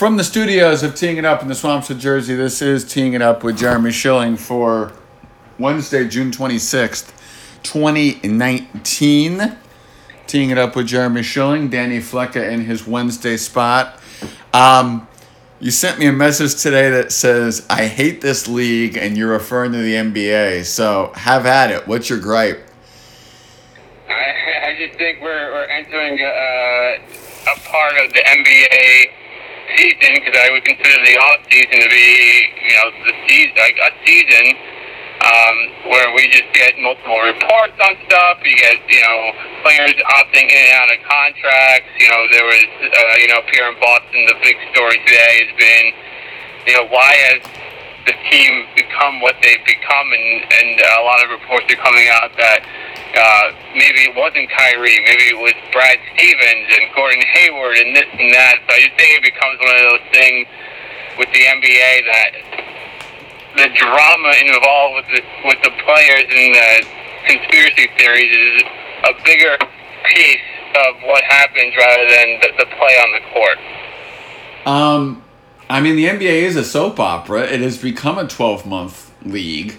From the studios of Teeing It Up in the Swamps of Jersey, this is Teeing It Up with Jeremy Schilling for Wednesday, June 26th, 2019. Teeing It Up with Jeremy Schilling, Danny Flecka in his Wednesday spot. Um, you sent me a message today that says, I hate this league, and you're referring to the NBA. So have at it. What's your gripe? I, I just think we're, we're entering a, a part of the NBA season because I would consider the off season to be, you know, the season, a season um, where we just get multiple reports on stuff. You get, you know, players opting in and out of contracts. You know, there was, uh, you know, up here in Boston, the big story today has been, you know, why has the team become what they've become, and and a lot of reports are coming out that uh, maybe it wasn't Kyrie, maybe it was Brad Stevens and Gordon Hayward and this and that. So I just think it becomes one of those things with the NBA that the drama involved with the with the players and the conspiracy theories is a bigger piece of what happens rather than the, the play on the court. Um, I mean, the NBA is a soap opera. It has become a 12 month league.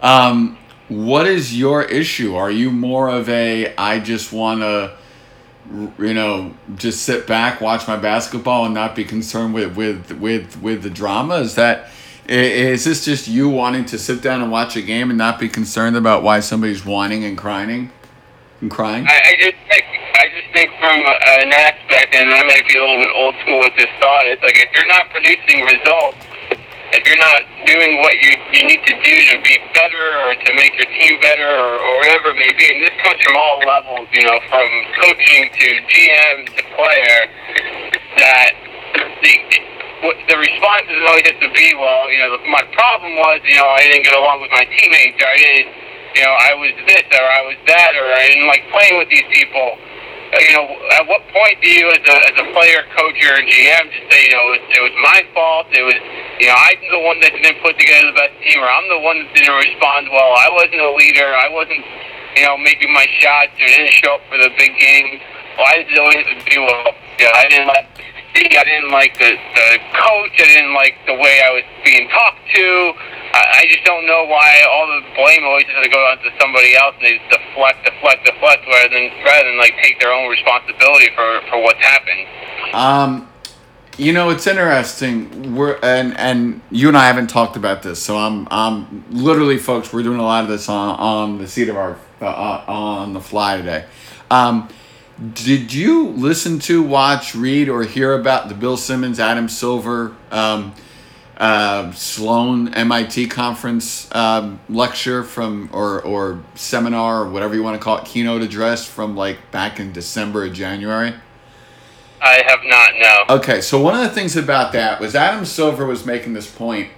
Um, what is your issue? Are you more of a, I just want to, you know, just sit back, watch my basketball, and not be concerned with with with with the drama? Is that is this just you wanting to sit down and watch a game and not be concerned about why somebody's whining and crying and crying? I, I just think I just think from an aspect, and I may be a little bit old school with this thought. It's like if you're not producing results, if you're not doing what you you need to do to be better or to make your team better or, or whatever it may be, and this comes from all levels, you know, from coaching to GM to player, that the the response is always just to be well. You know, my problem was, you know, I didn't get along with my teammates, or I didn't, you know, I was this or I was that, or I didn't like playing with these people. You know, at what point do you, as a as a player, coach, or GM, just say, you know, it was, it was my fault. It was, you know, I'm the one that didn't put together the best team, or I'm the one that didn't respond well. I wasn't a leader. I wasn't, you know, making my shots, or didn't show up for the big games. Why does it always be well? Yeah, I didn't like I didn't like the, the coach. I didn't like the way I was being talked to. I, I just don't know why all the blame always has to go on to somebody else and they just deflect, deflect, deflect rather than rather than like take their own responsibility for, for what's happened. Um, you know, it's interesting. We're and and you and I haven't talked about this, so I'm I'm literally, folks. We're doing a lot of this on on the seat of our uh, on the fly today. Um, did you listen to, watch, read, or hear about the Bill Simmons, Adam Silver, um, uh, Sloan MIT conference um, lecture from, or, or seminar, or whatever you want to call it, keynote address from like back in December or January? I have not, no. Okay, so one of the things about that was Adam Silver was making this point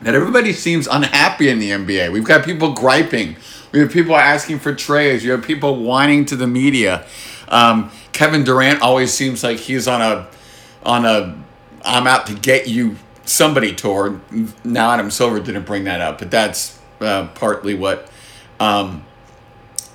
that everybody seems unhappy in the NBA. We've got people griping we have people asking for trades. You have people whining to the media. Um, Kevin Durant always seems like he's on a on a I'm out to get you somebody tour. Now Adam Silver didn't bring that up, but that's uh, partly what um,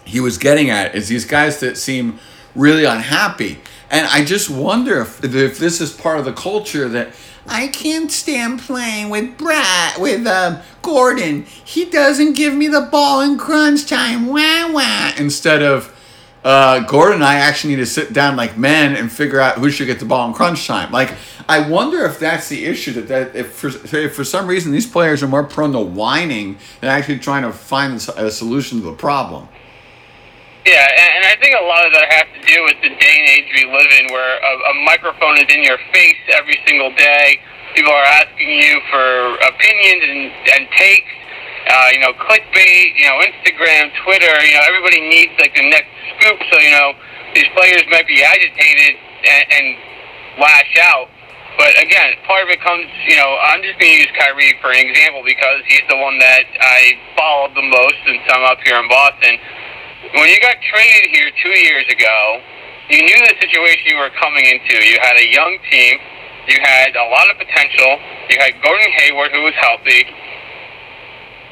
he was getting at. Is these guys that seem really unhappy, and I just wonder if if this is part of the culture that I can't stand playing with Brad with um, Gordon. He doesn't give me the ball in crunch time. Wah wah. Instead of uh, Gordon I actually need to sit down like men and figure out who should get the ball in crunch time. Like I wonder if that's the issue that that if for, if for some reason these players are more prone to whining than actually trying to find a solution to the problem. Yeah, and I think a lot of that has to do with the day and age we live in, where a, a microphone is in your face every single day. People are asking you for opinions and, and takes. Uh, you know, clickbait. You know, Instagram, Twitter. You know, everybody needs like the next scoop. So you know, these players might be agitated and, and lash out. But again, part of it comes, you know, I'm just going to use Kyrie for an example because he's the one that I followed the most since I'm up here in Boston when you got traded here two years ago, you knew the situation you were coming into. You had a young team. You had a lot of potential. You had Gordon Hayward, who was healthy,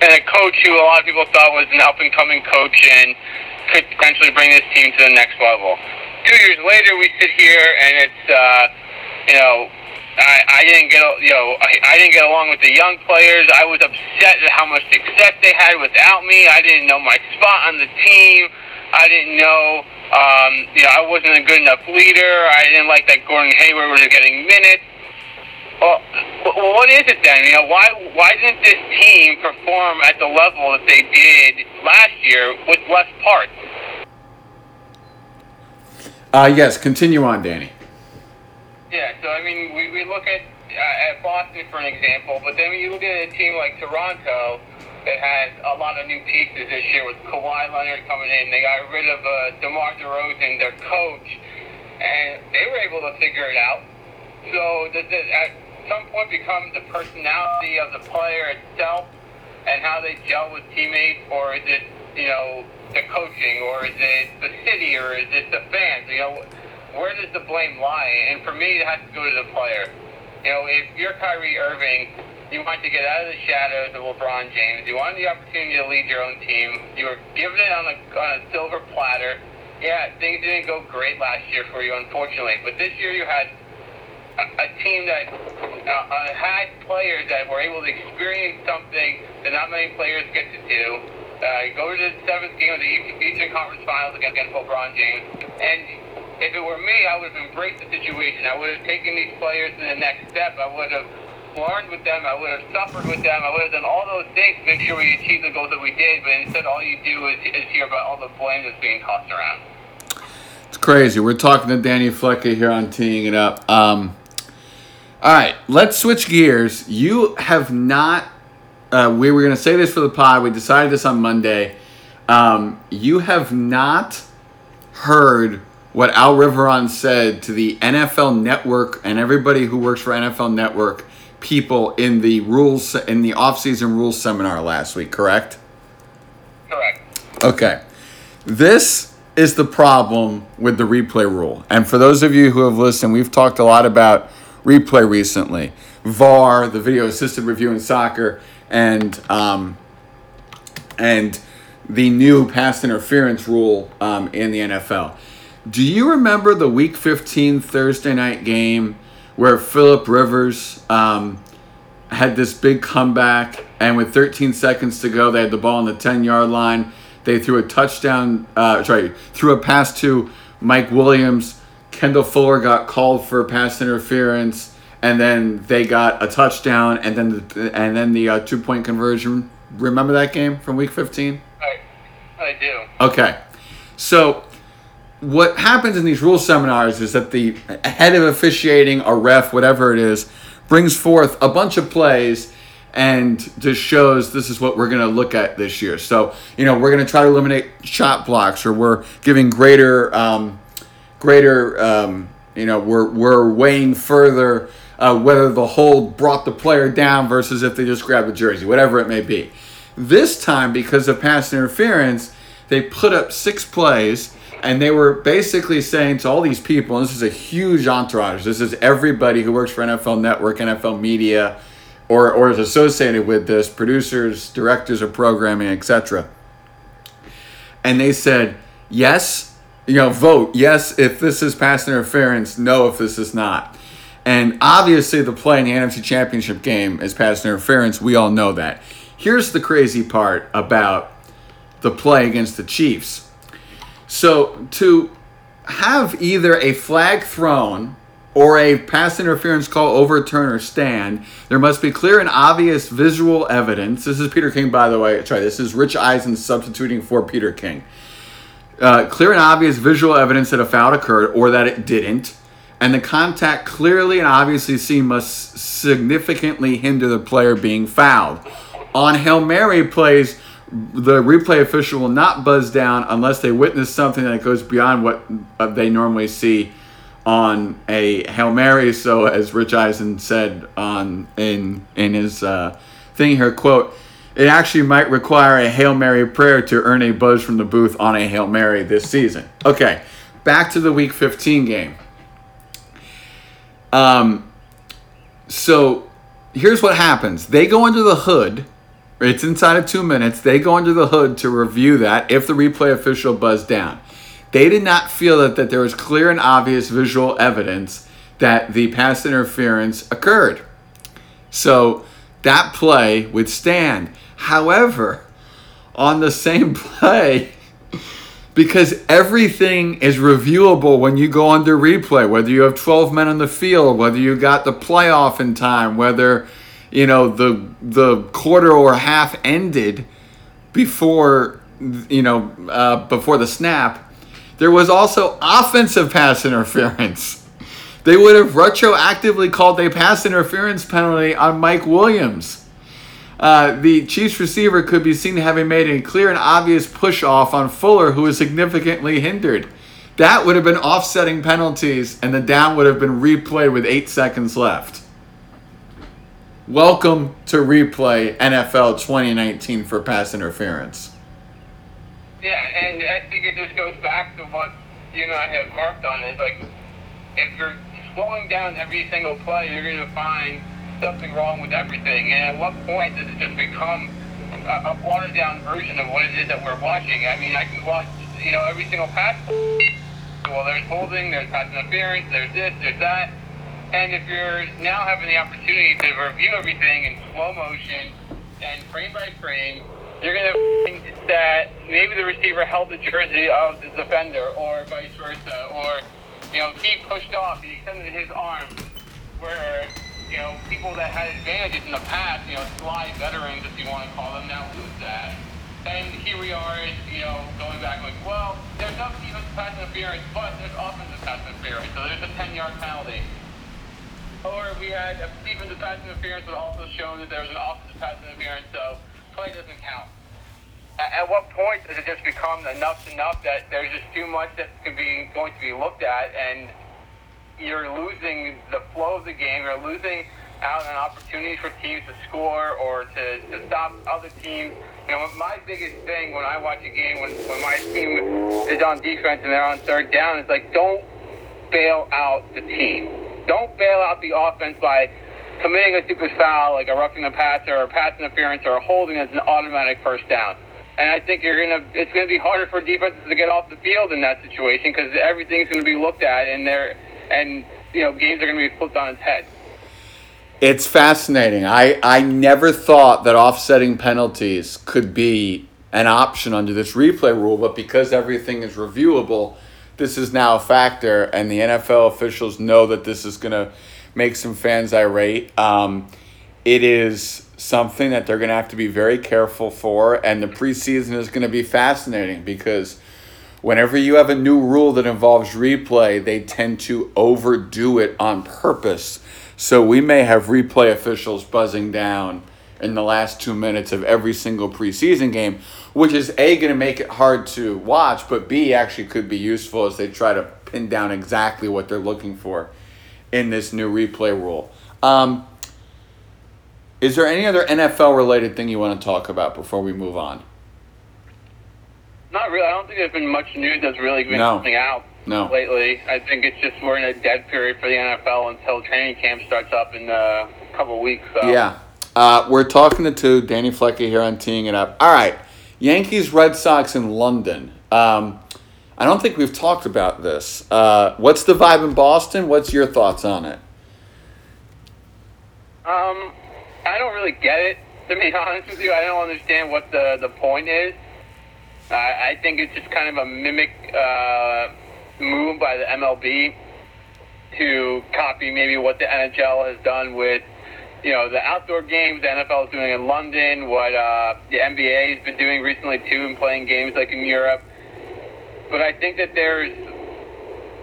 and a coach who a lot of people thought was an up-and-coming coach and could potentially bring this team to the next level. Two years later, we sit here and it's, uh, you know, I, I didn't get you know I, I didn't get along with the young players. I was upset at how much success they had without me. I didn't know my spot on the team. I didn't know um, you know I wasn't a good enough leader. I didn't like that Gordon Hayward was getting minutes. Well, what is it then? You know, why why didn't this team perform at the level that they did last year with less parts? Uh, yes, continue on, Danny. Yeah, so I mean, we, we look at uh, at Boston for an example, but then when you look at a team like Toronto that has a lot of new pieces this year with Kawhi Leonard coming in, they got rid of uh, DeMar DeRozan, their coach, and they were able to figure it out. So does it at some point become the personality of the player itself and how they gel with teammates, or is it you know the coaching, or is it the city, or is it the fans? You know, where does the blame lie? And for me, it has to go to the player. You know, if you're Kyrie Irving, you want to get out of the shadows of LeBron James. You wanted the opportunity to lead your own team. You were given it on a, on a silver platter. Yeah, things didn't go great last year for you, unfortunately. But this year you had a, a team that uh, uh, had players that were able to experience something that not many players get to do uh, go to the seventh game of the Eastern Conference Finals against LeBron James. And if it were me, I would have embraced the situation. I would have taken these players to the next step. I would have learned with them. I would have suffered with them. I would have done all those things to make sure we achieved the goals that we did. But instead, all you do is, is hear about all the blame that's being tossed around. It's crazy. We're talking to Danny Flecka here on Teeing It Up. Um, all right, let's switch gears. You have not uh, we were going to say this for the pod. We decided this on Monday. Um, you have not heard what Al Riveron said to the NFL Network and everybody who works for NFL Network people in the rules in the offseason rules seminar last week, correct? Correct. Okay. This is the problem with the replay rule. And for those of you who have listened, we've talked a lot about replay recently. VAR, the video assisted review in soccer, and um, and the new pass interference rule um, in the NFL. Do you remember the Week 15 Thursday night game where Philip Rivers um, had this big comeback, and with 13 seconds to go, they had the ball on the 10 yard line. They threw a touchdown, uh, sorry, threw a pass to Mike Williams. Kendall Fuller got called for pass interference and then they got a touchdown, and then the, and then the uh, two point conversion. Remember that game from Week 15? I, I do. Okay, so what happens in these rule seminars is that the head of officiating, a ref, whatever it is, brings forth a bunch of plays and just shows this is what we're going to look at this year. So, you know, we're going to try to eliminate shot blocks or we're giving greater, um, greater, um, you know, we're, we're weighing further uh, whether the hold brought the player down versus if they just grabbed a jersey, whatever it may be. This time, because of pass interference, they put up six plays and they were basically saying to all these people, and this is a huge entourage, this is everybody who works for NFL Network, NFL Media, or, or is associated with this, producers, directors of programming, etc. And they said, yes, you know, vote yes if this is pass interference, no if this is not. And obviously, the play in the NFC Championship game is pass interference. We all know that. Here's the crazy part about the play against the Chiefs. So, to have either a flag thrown or a pass interference call overturn or stand, there must be clear and obvious visual evidence. This is Peter King, by the way. Sorry, this is Rich Eisen substituting for Peter King. Uh, clear and obvious visual evidence that a foul occurred or that it didn't and the contact clearly and obviously seen must significantly hinder the player being fouled. On Hail Mary plays, the replay official will not buzz down unless they witness something that goes beyond what uh, they normally see on a Hail Mary. So, as Rich Eisen said on in in his uh, thing here, quote, it actually might require a Hail Mary prayer to earn a buzz from the booth on a Hail Mary this season. Okay, back to the Week 15 game. Um, so here's what happens they go under the hood. It's inside of two minutes. They go under the hood to review that if the replay official buzzed down. They did not feel that, that there was clear and obvious visual evidence that the pass interference occurred. So that play would stand. However, on the same play, because everything is reviewable when you go under replay, whether you have 12 men on the field, whether you got the playoff in time, whether you know the the quarter or half ended before you know uh, before the snap. There was also offensive pass interference. They would have retroactively called a pass interference penalty on Mike Williams. Uh, the Chiefs receiver could be seen having made a clear and obvious push off on Fuller, who was significantly hindered. That would have been offsetting penalties, and the down would have been replayed with eight seconds left. Welcome to replay NFL 2019 for pass interference. Yeah, and I think it just goes back to what you and I have marked on. Is like if you're slowing down every single play, you're going to find something wrong with everything. And at what point does it just become a, a watered down version of what it is that we're watching? I mean, I can watch, you know, every single pass. Well, there's holding, there's pass interference, there's this, there's that. And if you're now having the opportunity to review everything in slow motion and frame by frame, you're going to think that maybe the receiver held the jersey of the defender or vice versa, or, you know, he pushed off, he extended his arm, where you know, people that had advantages in the past, you know, slide veterans, if you want to call them, now lose that. And here we are, you know, going back like, well, there's no defensive pass interference, but there's offensive pass interference, so there's a 10-yard penalty. Or we had a defensive pass interference, but also shown that there was an offensive pass interference, so play doesn't count. At what point does it just become enough enough that there's just too much that can be going to be looked at, and you're losing the flow of the game. You're losing out on opportunities for teams to score or to, to stop other teams. You know, my biggest thing when I watch a game, when, when my team is on defense and they're on third down, is like, don't bail out the team. Don't bail out the offense by committing a stupid foul, like a roughing the passer or a pass interference or holding as an automatic first down. And I think you're gonna. It's gonna be harder for defenses to get off the field in that situation because everything's gonna be looked at, and they're and you know games are going to be flipped on its head. It's fascinating. I, I never thought that offsetting penalties could be an option under this replay rule, but because everything is reviewable, this is now a factor, and the NFL officials know that this is going to make some fans irate. Um, it is something that they're going to have to be very careful for, and the preseason is going to be fascinating because whenever you have a new rule that involves replay, they tend to overdo it on purpose. So we may have replay officials buzzing down in the last two minutes of every single preseason game, which is A, going to make it hard to watch, but B, actually could be useful as they try to pin down exactly what they're looking for in this new replay rule. Um, is there any other NFL related thing you want to talk about before we move on? Not really. I don't think there's been much news that's really been No. coming out No. lately. I think it's just we're in a dead period for the NFL until training camp starts up in a couple of weeks. So. Yeah. Uh, we're talking to two, Danny Flecker here on Teeing It Up. All right. Yankees, Red Sox in London. Um, I don't think we've talked about this. Uh, what's the vibe in Boston? What's your thoughts on it? Um, I don't really get it. To be honest with you, I don't understand what the the point is. Uh, I think it's just kind of a mimic uh, move by the MLB to copy maybe what the NHL has done with, you know, the outdoor games the NFL is doing in London, what uh, the NBA has been doing recently too, and playing games like in Europe. But I think that there's,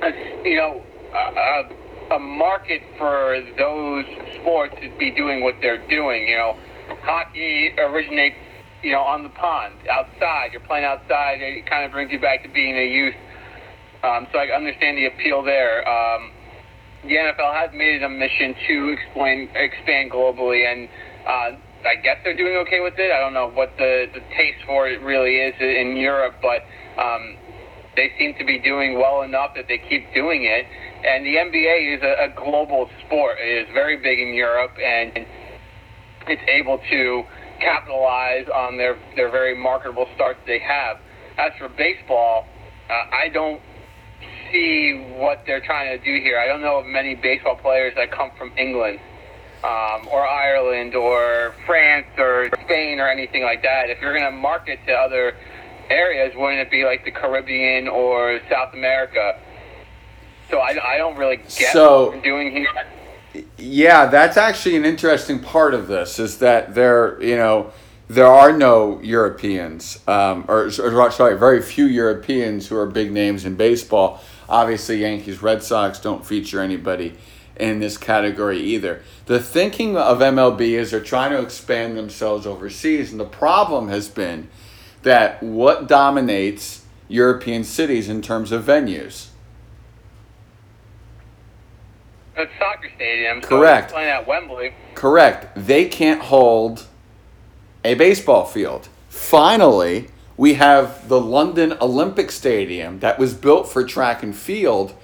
a, you know, a, a market for those sports to be doing what they're doing. You know, hockey originates you know, on the pond, outside. You're playing outside. It kind of brings you back to being a youth. Um, so I understand the appeal there. Um, the NFL has made it a mission to explain, expand globally, and uh, I guess they're doing okay with it. I don't know what the, the taste for it really is in Europe, but um, they seem to be doing well enough that they keep doing it. And the NBA is a, a global sport. It is very big in Europe, and it's able to capitalize on their their very marketable starts they have. As for baseball, uh, I don't see what they're trying to do here. I don't know of many baseball players that come from England um, or Ireland or France or Spain or anything like that. If you're going to market to other areas, wouldn't it be like the Caribbean or South America? So I, I don't really get So- what we're doing here. Yeah, that's actually an interesting part of this is that there, you know, there are no Europeans, um, or, or sorry, very few Europeans who are big names in baseball. Obviously, Yankees, Red Sox don't feature anybody in this category either. The thinking of MLB is they're trying to expand themselves overseas, and the problem has been that what dominates European cities in terms of venues? It's soccer stadium. So Correct. Playing at Wembley. Correct. They can't hold a baseball field. Finally, we have the London Olympic Stadium that was built for track and field,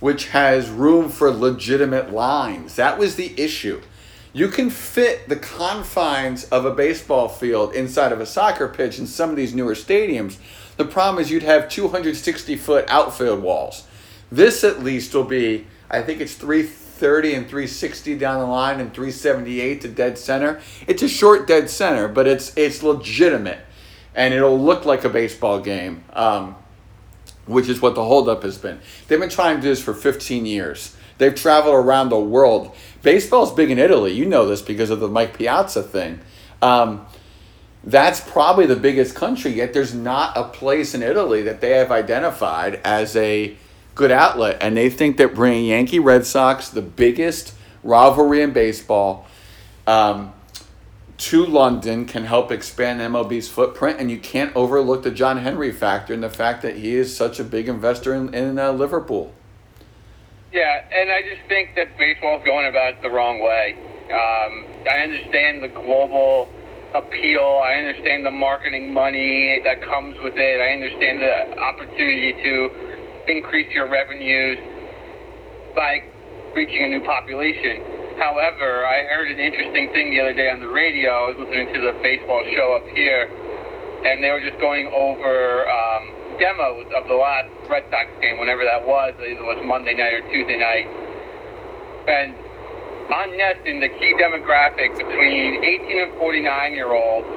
which has room for legitimate lines. That was the issue. You can fit the confines of a baseball field inside of a soccer pitch in some of these newer stadiums. The problem is you'd have 260 foot outfield walls. This at least will be, I think it's 330 and 360 down the line and 378 to dead center. It's a short dead center, but it's it's legitimate, and it'll look like a baseball game, um, which is what the holdup has been. They've been trying to do this for 15 years. They've traveled around the world. Baseball's big in Italy. You know this because of the Mike Piazza thing. Um, that's probably the biggest country, yet there's not a place in Italy that they have identified as a good outlet. And they think that bringing Yankee Red Sox, the biggest rivalry in baseball, um, to London can help expand MLB's footprint. And you can't overlook the John Henry factor and the fact that he is such a big investor in, in uh, Liverpool. Yeah, and I just think that baseball's going about it the wrong way. Um, I understand the global appeal. I understand the marketing money that comes with it. I understand the opportunity to increase your revenues by reaching a new population. However, I heard an interesting thing the other day on the radio. I was listening to the baseball show up here, and they were just going over um, demos of the last Red Sox game, whenever that was. Either it was Monday night or Tuesday night. And on NESN, the key demographic between 18 and 49 year olds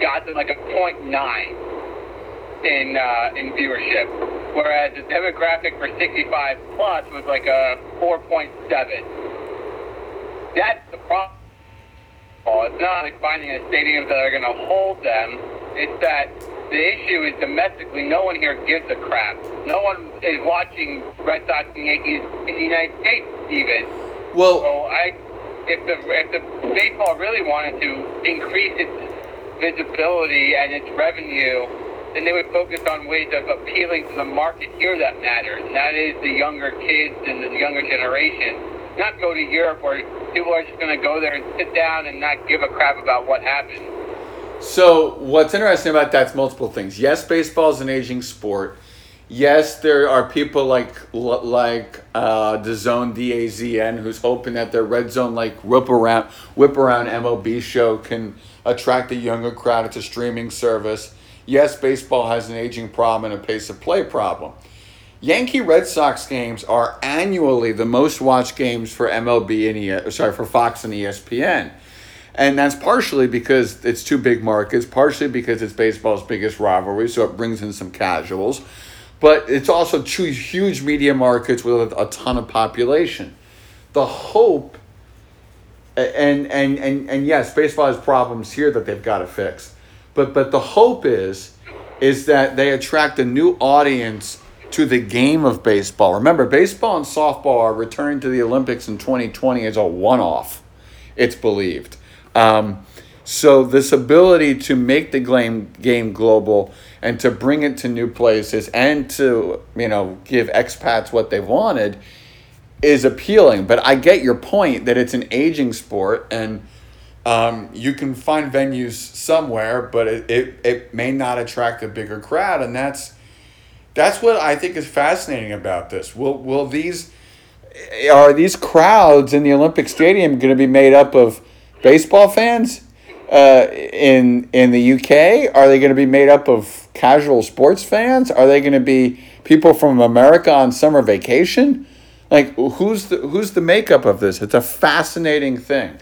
got to like a .9 in uh, in viewership, whereas the demographic for 65 plus was like a 4.7. That's the problem. It's not like finding a stadiums that are going to hold them. It's that the issue is domestically, no one here gives a crap. No one is watching Red Sox and Yankees in the United States even. Well, So I, if the if the baseball really wanted to increase its visibility and its revenue, then they would focus on ways of appealing to the market here that matters, and that is the younger kids and the younger generation. Not go to Europe where people are just going to go there and sit down and not give a crap about what happened. So what's interesting about that's multiple things. Yes, baseball is an aging sport. Yes, there are people like like uh, the Zone DAZN who's hoping that their red zone like whip around whip around MLB show can attract a younger crowd. It's a streaming service. Yes, baseball has an aging problem and a pace of play problem. Yankee Red Sox games are annually the most watched games for MLB and e- sorry for Fox and ESPN. And that's partially because it's two big markets, partially because it's baseball's biggest rivalry, so it brings in some casuals. But it's also two huge media markets with a, ton of population. The hope, and, and, and, and yes, baseball has problems here that they've got to fix. But, but the hope is, is that they attract a new audience to the game of baseball. Remember, baseball and softball are returning to the Olympics in 2020 as a one off, it's believed. Um, so this ability to make the game game global and to bring it to new places and to you know give expats what they wanted is appealing. But I get your point that it's an aging sport and um, you can find venues somewhere, but it, it, it may not attract a bigger crowd, and that's that's what I think is fascinating about this. Will will these are these crowds in the Olympic Stadium going to be made up of baseball fans uh, in in the UK? Are they going to be made up of casual sports fans? Are they going to be people from America on summer vacation? Like who's the who's the makeup of this? It's a fascinating thing.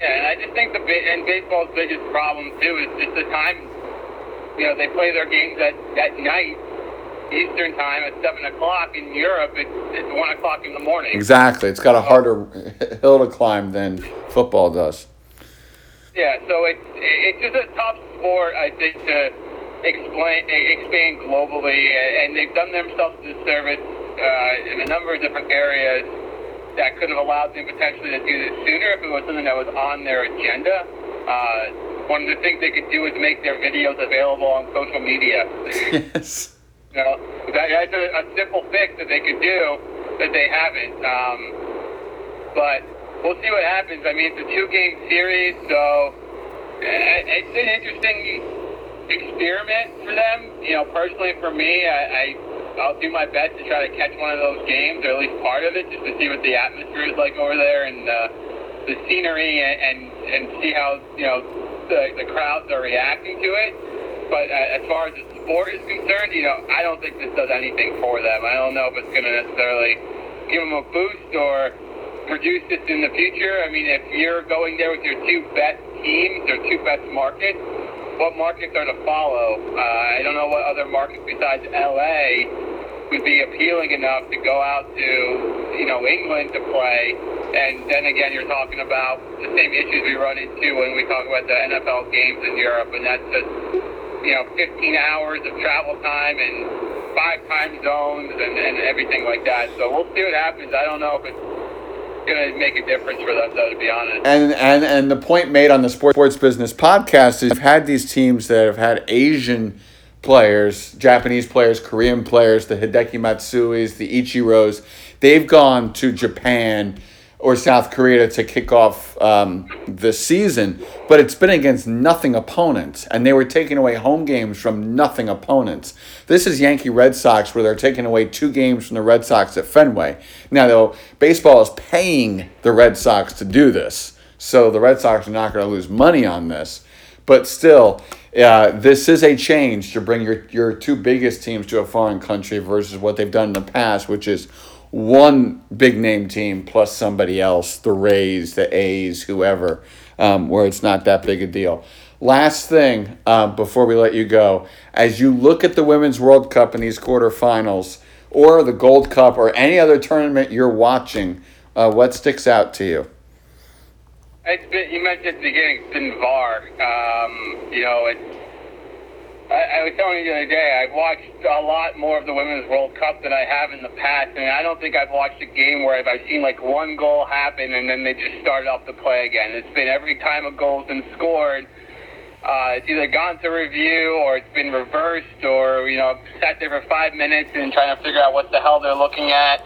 Yeah, and I just think the and baseball's biggest problem too is just the time. You know, they play their games at at night, Eastern time at seven o'clock. In Europe, it's it's one o'clock in the morning. Exactly, it's got a harder hill to climb than football does. Yeah, so it's it's just a tough sport, I think, to explain expand globally, and they've done themselves a disservice uh, in a number of different areas that could have allowed them potentially to do this sooner if it was something that was on their agenda. Uh, one of the things they could do is make their videos available on social media. Yes. You know, that, that's a, a simple fix that they could do that they haven't. Um, but we'll see what happens. I mean, it's a two-game series, so uh, it's an interesting experiment for them. You know, personally for me, I, I I'll do my best to try to catch one of those games, or at least part of it, just to see what the atmosphere is like over there and uh, the scenery, and, and and see how you know the the crowds are reacting to it. But uh, as far as the sport is concerned, you know, I don't think this does anything for them. I don't know if it's going to necessarily give them a boost or produce this in the future. I mean, if you're going there with your two best teams or two best markets, what markets are to follow? Uh, I don't know what other markets besides LA would be appealing enough to go out to, you know, England to play. And then again, you're talking about the same issues we run into when we talk about the NFL games in Europe, and that's just, you know, 15 hours of travel time and five time zones and, and everything like that. So we'll see what happens. I don't know if it's going to make a difference for them, though, to be honest. And and and the point made on the Sports Business podcast is you've had these teams that have had Asian players, Japanese players, Korean players, the Hideki Matsuis, the Ichiros. They've gone to Japan or South Korea to kick off um, the season, but it's been against nothing opponents, and they were taking away home games from nothing opponents. This is Yankee Red Sox, where they're taking away two games from the Red Sox at Fenway. Now, though, baseball is paying the Red Sox to do this, so the Red Sox are not going to lose money on this, but still. Uh, this is a change to bring your, your two biggest teams to a foreign country versus what they've done in the past, which is one big name team plus somebody else, the Rays, the A's, whoever, um, where it's not that big a deal. Last thing uh, before we let you go, as you look at the Women's World Cup in these quarterfinals, or the Gold Cup, or any other tournament you're watching, uh, what sticks out to you? It's been, you mentioned at the beginning, it's been VAR. Um, you know, it's, I, I was telling you the other day, I've watched a lot more of the Women's World Cup than I have in the past, and I don't think I've watched a game where I've, I've seen like one goal happen and then they just started off the play again. It's been every time a goal's been scored, uh, it's either gone to review or it's been reversed or, you know, sat there for five minutes and trying to figure out what the hell they're looking at.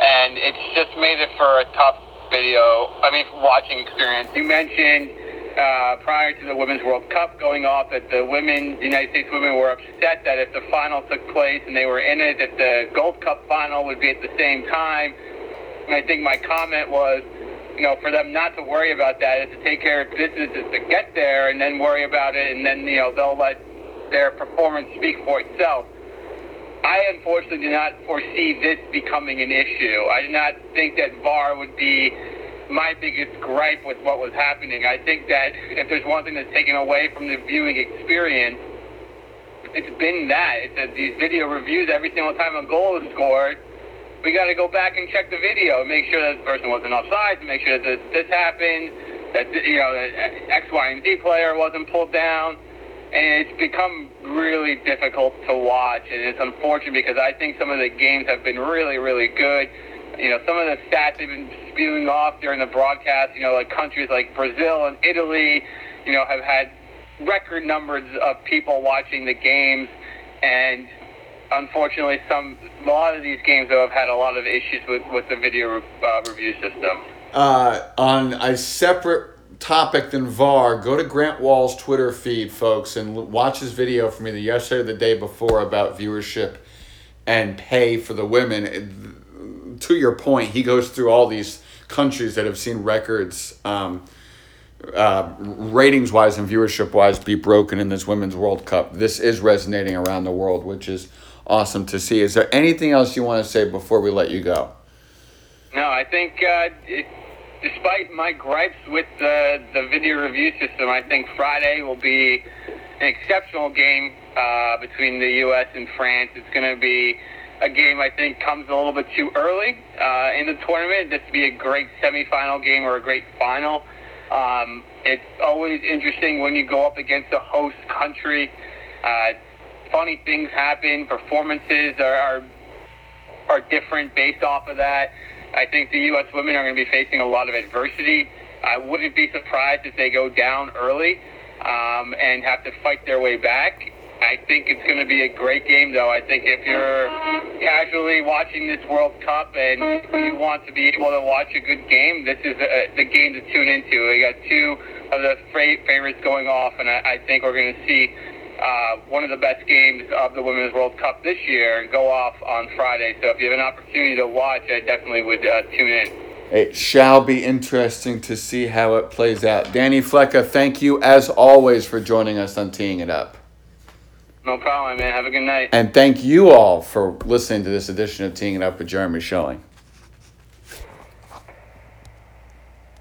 And it's just made it for a tough video, I mean, watching experience. You mentioned uh, prior to the Women's World Cup going off that the women, the United States women, were upset that if the final took place and they were in it, that the Gold Cup final would be at the same time. And I think my comment was, you know, for them not to worry about that, is to take care of business, is to get there and then worry about it, and then you know they'll let their performance speak for itself. I unfortunately do not foresee this becoming an issue. I do not think that VAR would be my biggest gripe with what was happening. I think that if there's one thing that's taken away from the viewing experience, it's been that. It's that these video reviews every single time a goal is scored. We got to go back and check the video and make sure that the person wasn't offside, to make sure that this happened, that you know that X, Y, and Z player wasn't pulled down and it's become really difficult to watch. And it's unfortunate because I think some of the games have been really, really good. You know, some of the stats they've been spewing off during the broadcast, you know, like countries like Brazil and Italy, you know, have had record numbers of people watching the games. And unfortunately, some a lot of these games though have had a lot of issues with, with the video uh, review system. Uh, on a separate topic than VAR, go to Grant Wahl's Twitter feed, folks, and watch his video from either yesterday or the day before about viewership and pay for the women. To your point, he goes through all these countries that have seen records, um, uh, ratings wise and viewership wise, be broken in this Women's World Cup. This is resonating around the world, which is awesome to see. Is there anything else you want to say before we let you go? No, I think uh, it, despite my gripes with the the video review system, I think Friday will be an exceptional game uh, between the U.S. and France. It's going to be a game I think comes a little bit too early uh, in the tournament. This would be a great semifinal game or a great final. Um, it's always interesting when you go up against a host country. Uh, funny things happen. Performances are, are are different based off of that. I think the U.S. women are going to be facing a lot of adversity. I wouldn't be surprised if they go down early um, and have to fight their way back. I think it's going to be a great game, though. I think if you're casually watching this World Cup and you want to be able to watch a good game, this is a, the game to tune into. We got two of the favorites going off, and I, I think we're going to see uh, one of the best games of the Women's World Cup this year and go off on Friday. So if you have an opportunity to watch, I definitely would uh, tune in. It shall be interesting to see how it plays out. Danny Flecka, thank you as always for joining us on Teeing It Up. No problem, man. Have a good night. And thank you all for listening to this edition of Teeing It Up with Jeremy Schilling.